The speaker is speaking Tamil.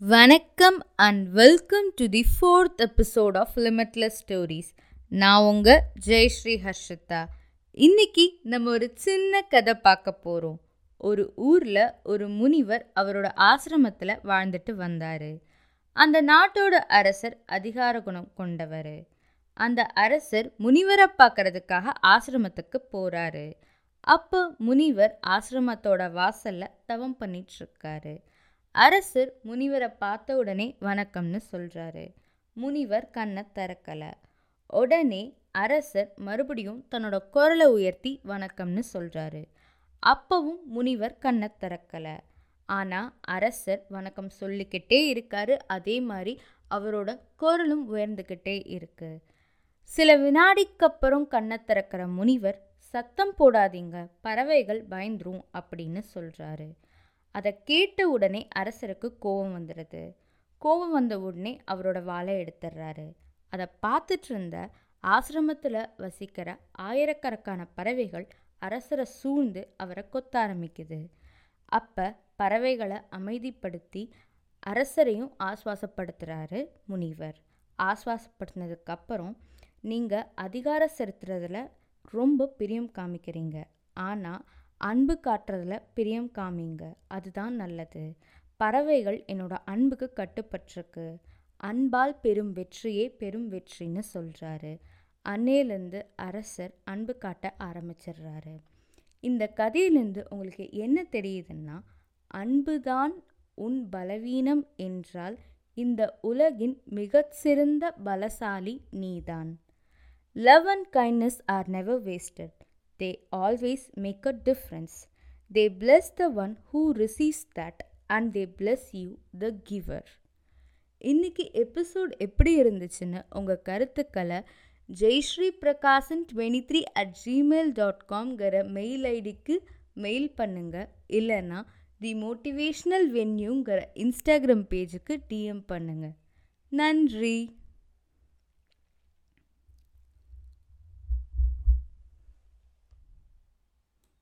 வணக்கம் and welcome to the fourth episode of limitless stories நான் உங்கள் ஜெயஸ்ரீ ஹர்ஷிதா. இன்னைக்கு நம்ம ஒரு சின்ன கதை பார்க்க போகிறோம் ஒரு ஊரில் ஒரு முனிவர் அவரோட ஆசிரமத்தில் வாழ்ந்துட்டு வந்தார். அந்த நாட்டோட அரசர் அதிகார குணம் கொண்டவர். அந்த அரசர் முனிவரை பார்க்கறதுக்காக ஆசிரமத்துக்கு போகிறாரு அப்போ முனிவர் ஆசிரமத்தோட வாசலில் தவம் பண்ணிகிட்ருக்காரு இருக்காரு. அரசர் முனிவரை பார்த்த உடனே வணக்கம்னு சொல்கிறாரு முனிவர் கண்ணை திறக்கலை. உடனே அரசர் மறுபடியும் தன்னோட குரலை உயர்த்தி வணக்கம்னு சொல்கிறாரு அப்பவும் முனிவர் கண்ணை திறக்கலை. ஆனால் அரசர் வணக்கம் சொல்லிக்கிட்டே இருக்காரு. அதே மாதிரி அவரோட குரலும் உயர்ந்துக்கிட்டே இருக்கு. சில வினாடிக்கு அப்புறம் கண்ணை திறக்கிற முனிவர் சத்தம் போடாதீங்க பறவைகள் பயந்துரும் அப்படின்னு சொல்கிறாரு அதை கேட்ட உடனே அரசருக்கு கோபம் வந்துடுது கோபம் வந்த உடனே அவரோட வாளை எடுத்துடுறாரு அதை பார்த்துட்டு இருந்த ஆசிரமத்தில் வசிக்கிற ஆயிரக்கணக்கான பறவைகள் அரசரை சூழ்ந்து அவரை கொத்த ஆரம்பிக்குது. அப்போ பறவைகளை அமைதிப்படுத்தி அரசரையும் ஆஸ்வாசப்படுத்துகிறாரு முனிவர். ஆஸ்வாசப்படுத்தினதுக்கப்புறம் நீங்கள் அதிகாரம் செலுத்துறதுல ரொம்ப பிரியம் காமிக்கிறீங்க. ஆனால் அன்பு காட்டுறதுல பிரியம் காமிங்க. அதுதான் நல்லது. பறவைகள் என்னோட அன்புக்கு கட்டுப்பட்டிருக்கு. அன்பால் பெரும் வெற்றியே பெரும் வெற்றின்னு சொல்கிறாரு அன்னையிலேருந்து அரசர் அன்பு காட்ட ஆரம்பிச்சிடுறாரு. இந்த கதையிலேருந்து உங்களுக்கு என்ன தெரியுதுன்னா அன்புதான் உன் பலவீனம் என்றால் இந்த உலகின் மிகச்சிறந்த பலசாலி நீதான். Love and kindness are never wasted they always make a difference. They bless the one who receives that and they bless you, the giver. இன்னைக்கு எபிசோட் எப்படி இருந்துச்சுன்னு உங்கள் கருத்துக்களை Jayashree Prakasan twenty three at Gmail dot காம்ங்கிற mail ஐடிக்கு மெயில் பண்ணுங்கள் இல்லைன்னா தி மோட்டிவேஷ்னல் வென்யூங்கிற இன்ஸ்டாகிராம் பேஜுக்கு டிஎம் பண்ணுங்கள் நன்றி